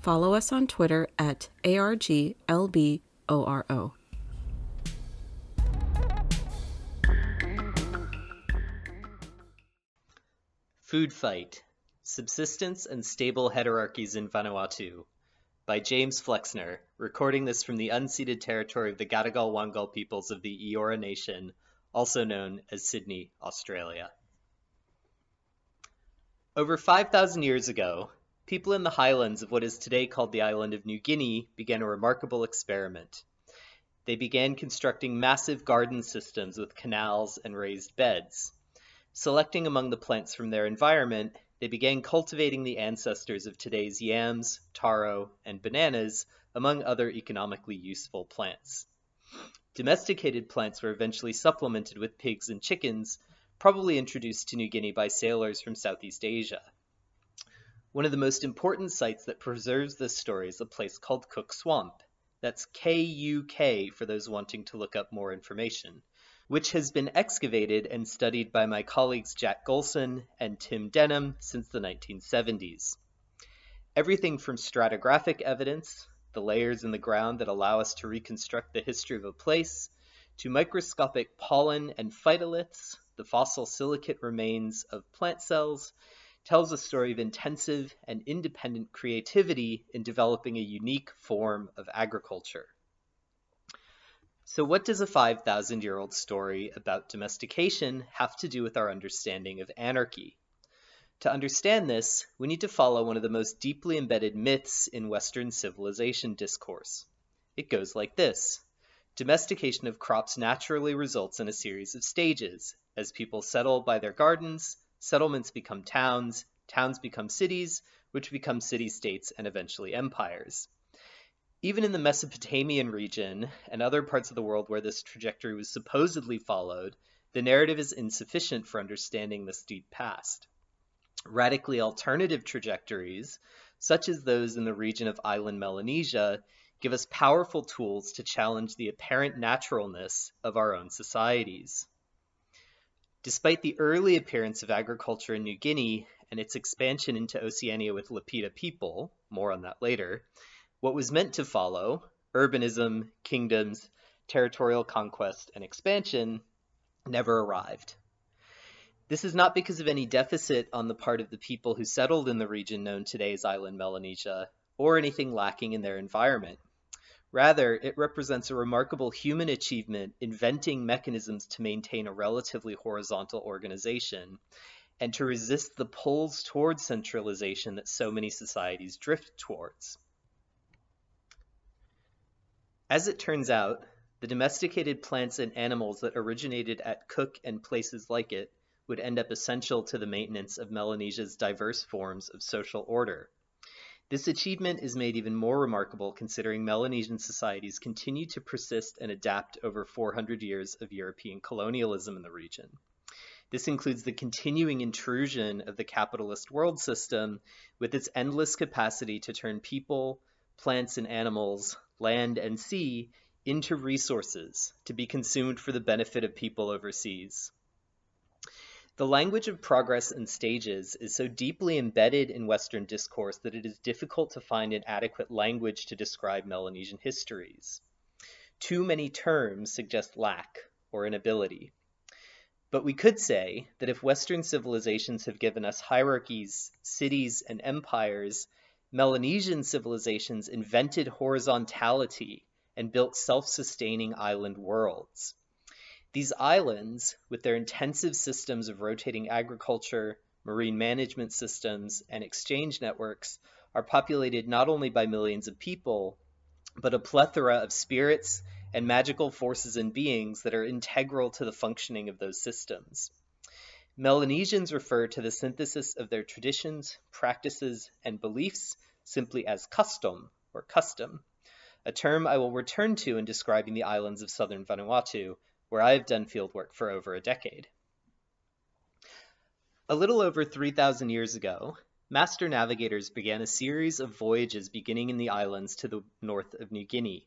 follow us on Twitter at ARGLBORO. Food Fight Subsistence and Stable Heterarchies in Vanuatu by James Flexner, recording this from the unceded territory of the Gadigal Wangal peoples of the Eora Nation, also known as Sydney, Australia. Over 5,000 years ago, people in the highlands of what is today called the island of New Guinea began a remarkable experiment. They began constructing massive garden systems with canals and raised beds. Selecting among the plants from their environment, they began cultivating the ancestors of today's yams, taro, and bananas, among other economically useful plants. Domesticated plants were eventually supplemented with pigs and chickens, probably introduced to New Guinea by sailors from Southeast Asia. One of the most important sites that preserves this story is a place called Kuk Swamp. That's K U K for those wanting to look up more information which has been excavated and studied by my colleagues Jack Golson and Tim Denham since the 1970s. Everything from stratigraphic evidence, the layers in the ground that allow us to reconstruct the history of a place, to microscopic pollen and phytoliths, the fossil silicate remains of plant cells, tells a story of intensive and independent creativity in developing a unique form of agriculture. So, what does a 5,000 year old story about domestication have to do with our understanding of anarchy? To understand this, we need to follow one of the most deeply embedded myths in Western civilization discourse. It goes like this Domestication of crops naturally results in a series of stages. As people settle by their gardens, settlements become towns, towns become cities, which become city states and eventually empires. Even in the Mesopotamian region and other parts of the world where this trajectory was supposedly followed, the narrative is insufficient for understanding this deep past. Radically alternative trajectories, such as those in the region of island Melanesia, give us powerful tools to challenge the apparent naturalness of our own societies. Despite the early appearance of agriculture in New Guinea and its expansion into Oceania with Lapita people, more on that later, what was meant to follow, urbanism, kingdoms, territorial conquest, and expansion, never arrived. This is not because of any deficit on the part of the people who settled in the region known today as island Melanesia, or anything lacking in their environment. Rather, it represents a remarkable human achievement inventing mechanisms to maintain a relatively horizontal organization and to resist the pulls towards centralization that so many societies drift towards. As it turns out, the domesticated plants and animals that originated at Kuk and places like it would end up essential to the maintenance of Melanesia's diverse forms of social order. This achievement is made even more remarkable considering Melanesian societies continue to persist and adapt over 400 years of European colonialism in the region. This includes the continuing intrusion of the capitalist world system with its endless capacity to turn people, plants, and animals land, and sea into resources to be consumed for the benefit of people overseas. The language of progress and stages is so deeply embedded in Western discourse that it is difficult to find an adequate language to describe Melanesian histories. Too many terms suggest lack or inability. But we could say that if Western civilizations have given us hierarchies, cities, and empires Melanesian civilizations invented horizontality and built self-sustaining island worlds. These islands, with their intensive systems of rotating agriculture, marine management systems, and exchange networks, are populated not only by millions of people, but a plethora of spirits and magical forces and beings that are integral to the functioning of those systems. Melanesians refer to the synthesis of their traditions, practices, and beliefs simply as custom or kastom, a term I will return to in describing the islands of southern Vanuatu, where I have done fieldwork for over a decade. A little over 3,000 years ago, master navigators began a series of voyages beginning in the islands to the north of New Guinea.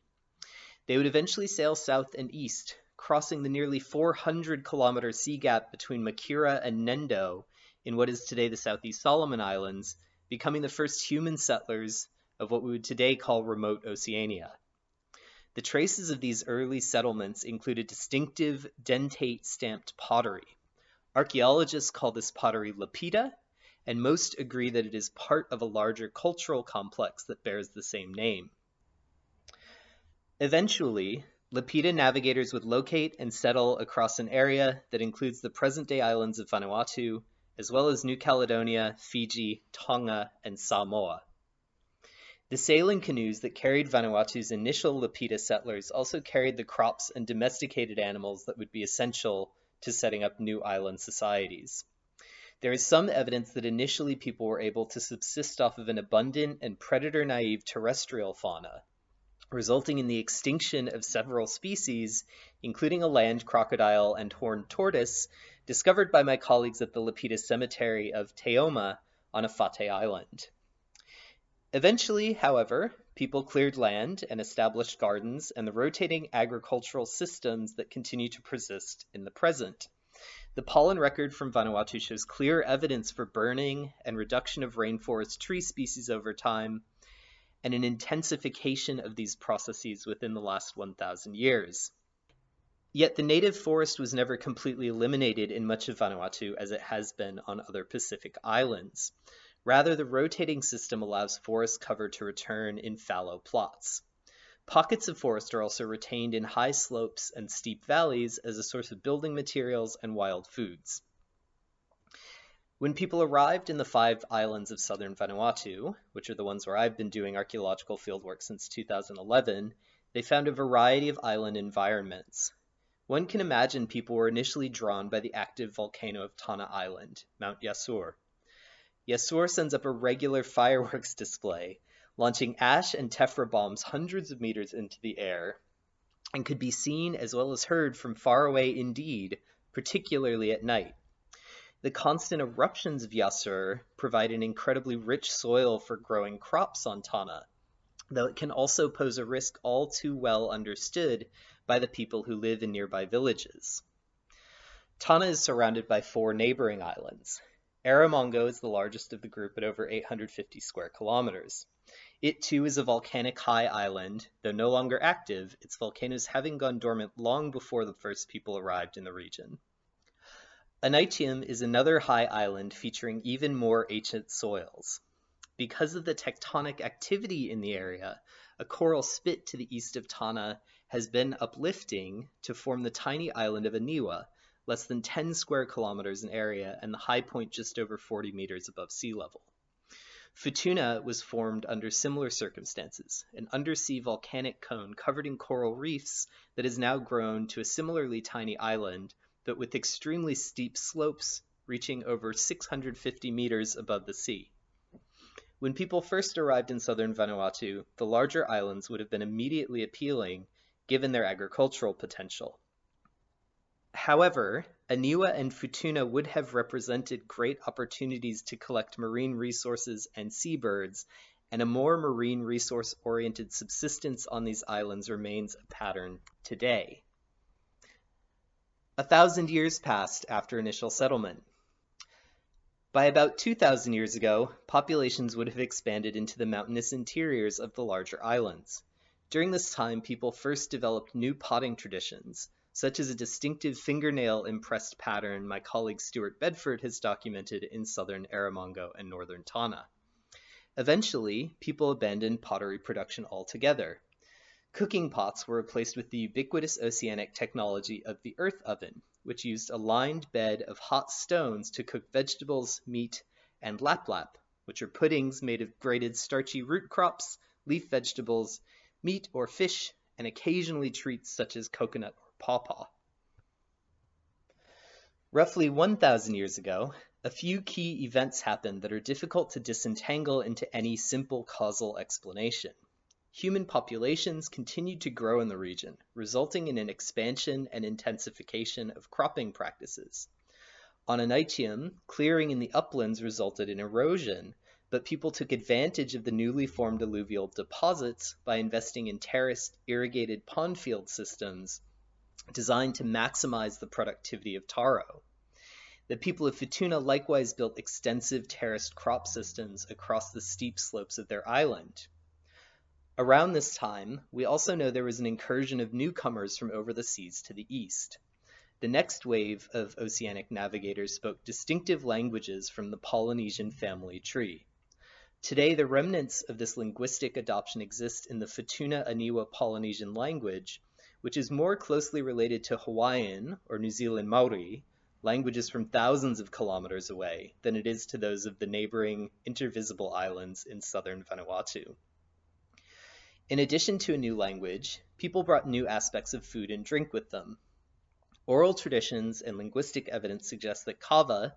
They would eventually sail south and east, crossing the nearly 400 kilometer sea gap between Makira and Nendo in what is today the Southeast Solomon Islands, becoming the first human settlers of what we would today call remote Oceania. The traces of these early settlements included distinctive dentate stamped pottery. Archaeologists call this pottery lapita, and most agree that it is part of a larger cultural complex that bears the same name. Eventually, Lapita navigators would locate and settle across an area that includes the present-day islands of Vanuatu, as well as New Caledonia, Fiji, Tonga, and Samoa. The sailing canoes that carried Vanuatu's initial Lapita settlers also carried the crops and domesticated animals that would be essential to setting up new island societies. There is some evidence that initially people were able to subsist off of an abundant and predator naive terrestrial fauna, resulting in the extinction of several species, including a land crocodile and horned tortoise, discovered by my colleagues at the Lapita Cemetery of Teouma on Efate Island. Eventually, however, people cleared land and established gardens and the rotating agricultural systems that continue to persist in the present. The pollen record from Vanuatu shows clear evidence for burning and reduction of rainforest tree species over time, and an intensification of these processes within the last 1,000 years. Yet the native forest was never completely eliminated in much of Vanuatu as it has been on other Pacific islands. Rather, the rotating system allows forest cover to return in fallow plots. Pockets of forest are also retained in high slopes and steep valleys as a source of building materials and wild foods. When people arrived in the five islands of southern Vanuatu, which are the ones where I've been doing archaeological fieldwork since 2011, they found a variety of island environments. One can imagine people were initially drawn by the active volcano of Tanna Island, Mount Yasur. Yasur sends up a regular fireworks display, launching ash and tephra bombs hundreds of meters into the air, and could be seen as well as heard from far away indeed, particularly at night. The constant eruptions of Yasur provide an incredibly rich soil for growing crops on Tanna, though it can also pose a risk all too well understood by the people who live in nearby villages. Tanna is surrounded by four neighboring islands. Erromango is the largest of the group at over 850 square kilometers. It too is a volcanic high island, though no longer active, its volcanoes having gone dormant long before the first people arrived in the region. Aneityum is another high island featuring even more ancient soils. Because of the tectonic activity in the area, a coral spit to the east of Tanna has been uplifting to form the tiny island of Aniwa, less than 10 square kilometers in area and the high point just over 40 meters above sea level. Futuna was formed under similar circumstances, an undersea volcanic cone covered in coral reefs that has now grown to a similarly tiny island but with extremely steep slopes reaching over 650 meters above the sea. When people first arrived in southern Vanuatu, the larger islands would have been immediately appealing given their agricultural potential. However, Aniwa and Futuna would have represented great opportunities to collect marine resources and seabirds, and a more marine resource oriented subsistence on these islands remains a pattern today. A thousand years passed after initial settlement. By about 2,000 years ago, populations would have expanded into the mountainous interiors of the larger islands. During this time, people first developed new potting traditions, such as a distinctive fingernail impressed pattern my colleague Stuart Bedford has documented in southern Erromango and northern Tana. Eventually, people abandoned pottery production altogether, Cooking pots were replaced with the ubiquitous oceanic technology of the earth oven, which used a lined bed of hot stones to cook vegetables, meat, and lap lap, which are puddings made of grated starchy root crops, leaf vegetables, meat or fish, and occasionally treats such as coconut pawpaw. Roughly 1,000 years ago, a few key events happened that are difficult to disentangle into any simple causal explanation. human populations continued to grow in the region, resulting in an expansion and intensification of cropping practices. On Aneityum, clearing in the uplands resulted in erosion, but people took advantage of the newly formed alluvial deposits by investing in terraced, irrigated pond field systems designed to maximize the productivity of taro. The people of Futuna likewise built extensive terraced crop systems across the steep slopes of their island. Around this time, we also know there was an incursion of newcomers from over the seas to the east. The next wave of oceanic navigators spoke distinctive languages from the Polynesian family tree. Today, the remnants of this linguistic adoption exist in the Futuna Aniwa Polynesian language, which is more closely related to Hawaiian or New Zealand Maori, languages from thousands of kilometers away, than it is to those of the neighboring intervisible islands in southern Vanuatu. In addition to a new language, people brought new aspects of food and drink with them, Oral traditions and linguistic evidence suggest that kava,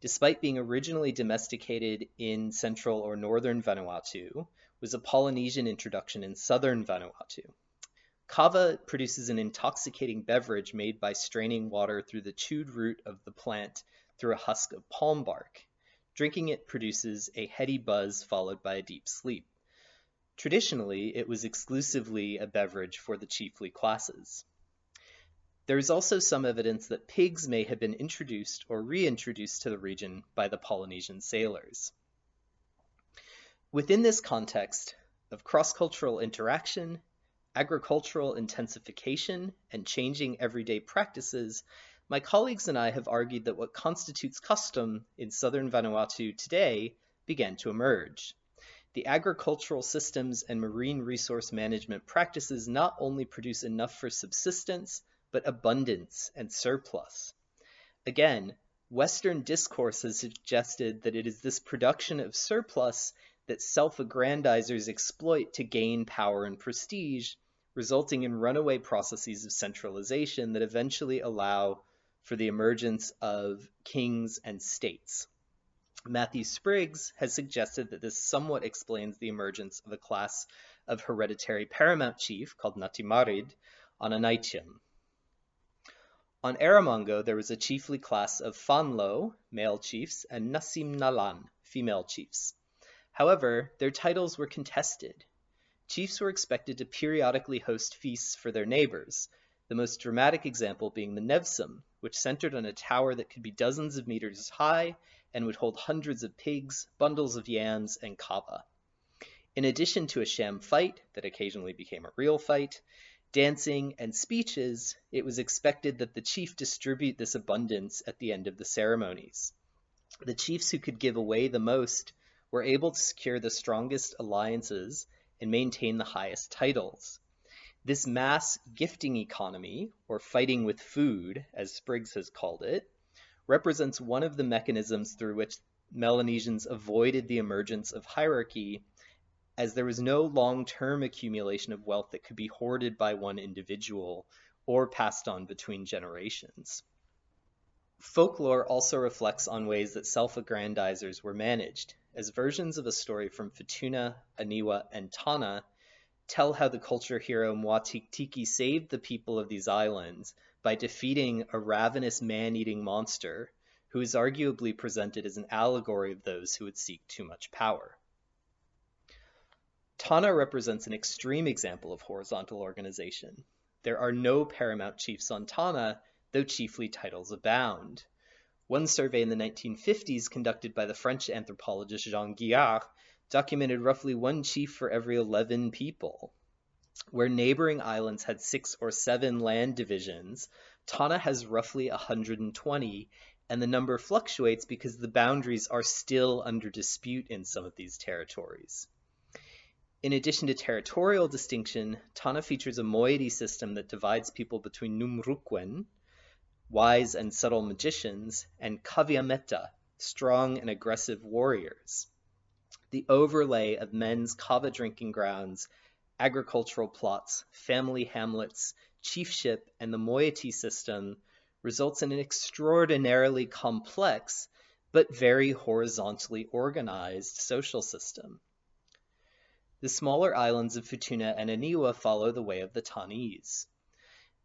despite being originally domesticated in central or northern Vanuatu, was a Polynesian introduction in southern Vanuatu. Kava produces an intoxicating beverage made by straining water through the chewed root of the plant through a husk of palm bark. Drinking it produces a heady buzz followed by a deep sleep. Traditionally, it was exclusively a beverage for the chiefly classes. There is also some evidence that pigs may have been introduced or reintroduced to the region by the Polynesian sailors. Within this context of cross-cultural interaction, agricultural intensification, and changing everyday practices, my colleagues and I have argued that what constitutes custom in southern Vanuatu today began to emerge. The agricultural systems and marine resource management practices not only produce enough for subsistence, but abundance and surplus. Again, Western discourse has suggested that it is this production of surplus that self aggrandizers exploit to gain power and prestige, resulting in runaway processes of centralization that eventually allow for the emergence of kings and states. Matthew Spriggs has suggested that this somewhat explains the emergence of a class of hereditary paramount chief called Ngatimarid on Aneityum. On Erromango there was a chiefly class of Fanlo (male chiefs) and Nasim Nalan (female chiefs). However, their titles were contested. Chiefs were expected to periodically host feasts for their neighbors, the most dramatic example being the Nevsum, which centered on a tower that could be dozens of meters high and would hold hundreds of pigs, bundles of yams, and kava. In addition to a sham fight that occasionally became a real fight, dancing, and speeches, it was expected that the chief distribute this abundance at the end of the ceremonies. The chiefs who could give away the most were able to secure the strongest alliances and maintain the highest titles. This mass gifting economy, or fighting with food, as Spriggs has called it, represents one of the mechanisms through which Melanesians avoided the emergence of hierarchy as there was no long-term accumulation of wealth that could be hoarded by one individual or passed on between generations. Folklore also reflects on ways that self-aggrandizers were managed, as versions of a story from Futuna, Aniwa, and Tana tell how the culture hero Moa-Tiki saved the people of these islands by defeating a ravenous man-eating monster who is arguably presented as an allegory of those who would seek too much power. Tana represents an extreme example of horizontal organization. There are no paramount chiefs on Tana, though chiefly titles abound. One survey in the 1950s conducted by the French anthropologist Jean Guiart documented roughly one chief for every 11 people. Where neighboring islands had six or seven land divisions, Tana has roughly 120, and the number fluctuates because the boundaries are still under dispute in some of these territories. In addition to territorial distinction, Tana features a moiety system that divides people between Numrukwen, wise and subtle magicians, and Kaviameta, strong and aggressive warriors. The overlay of men's kava drinking grounds, agricultural plots, family hamlets, chiefship, and the moiety system results in an extraordinarily complex but very horizontally organized social system. The smaller islands of Futuna and Aniwa follow the way of the Tannese.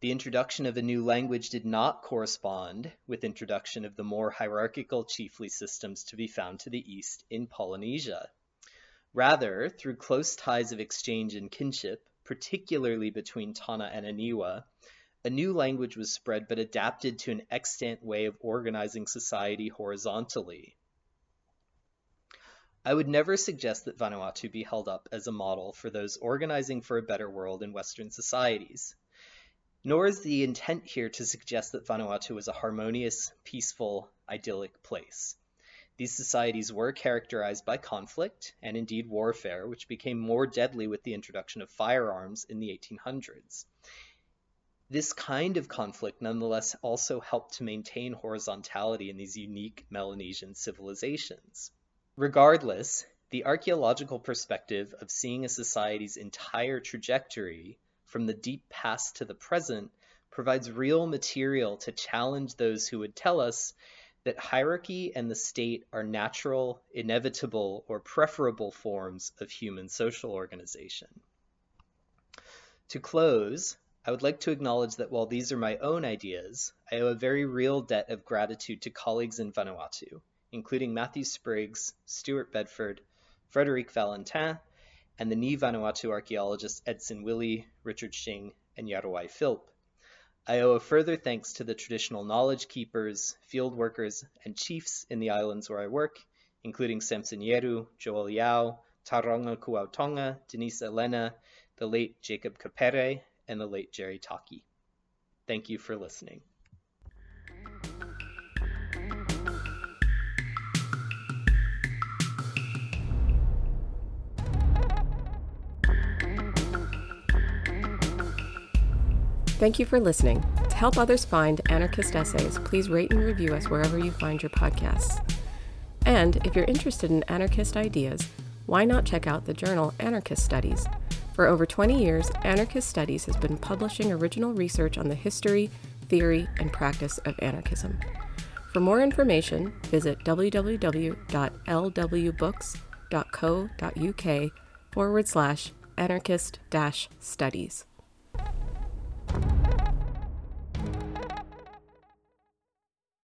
The introduction of a new language did not correspond with introduction of the more hierarchical chiefly systems to be found to the east in Polynesia. Rather, through close ties of exchange and kinship, particularly between Tanna and Aniwa, a new language was spread but adapted to an extant way of organizing society horizontally. I would never suggest that Vanuatu be held up as a model for those organizing for a better world in Western societies. Nor is the intent here to suggest that Vanuatu is a harmonious, peaceful, idyllic place. These societies were characterized by conflict and indeed warfare, which became more deadly with the introduction of firearms in the 1800s. This kind of conflict nonetheless also helped to maintain horizontality in these unique Melanesian civilizations. Regardless, the archaeological perspective of seeing a society's entire trajectory from the deep past to the present provides real material to challenge those who would tell us that hierarchy and the state are natural, inevitable, or preferable forms of human social organization. To close, I would like to acknowledge that while these are my own ideas, I owe a very real debt of gratitude to colleagues in Vanuatu, including Matthew Spriggs, Stuart Bedford, Frederic Valentin, and the Ni Vanuatu archaeologists Edson Willie, Richard Shing, and Yarawai Philp. I owe a further thanks to the traditional knowledge keepers, field workers, and chiefs in the islands where I work, including Samson Yeru, Joel Yao, Taronga Kuautonga, Denise Elena, the late Jacob Kapere, and the late Jerry Taki. Thank you for listening. Thank you for listening. To help others find anarchist essays, please rate and review us wherever you find your podcasts. And if you're interested in anarchist ideas, why not check out the journal Anarchist Studies? For over 20 years, Anarchist Studies has been publishing original research on the history, theory, and practice of anarchism. For more information, visit www.lwbooks.co.uk forward slash anarchist studies.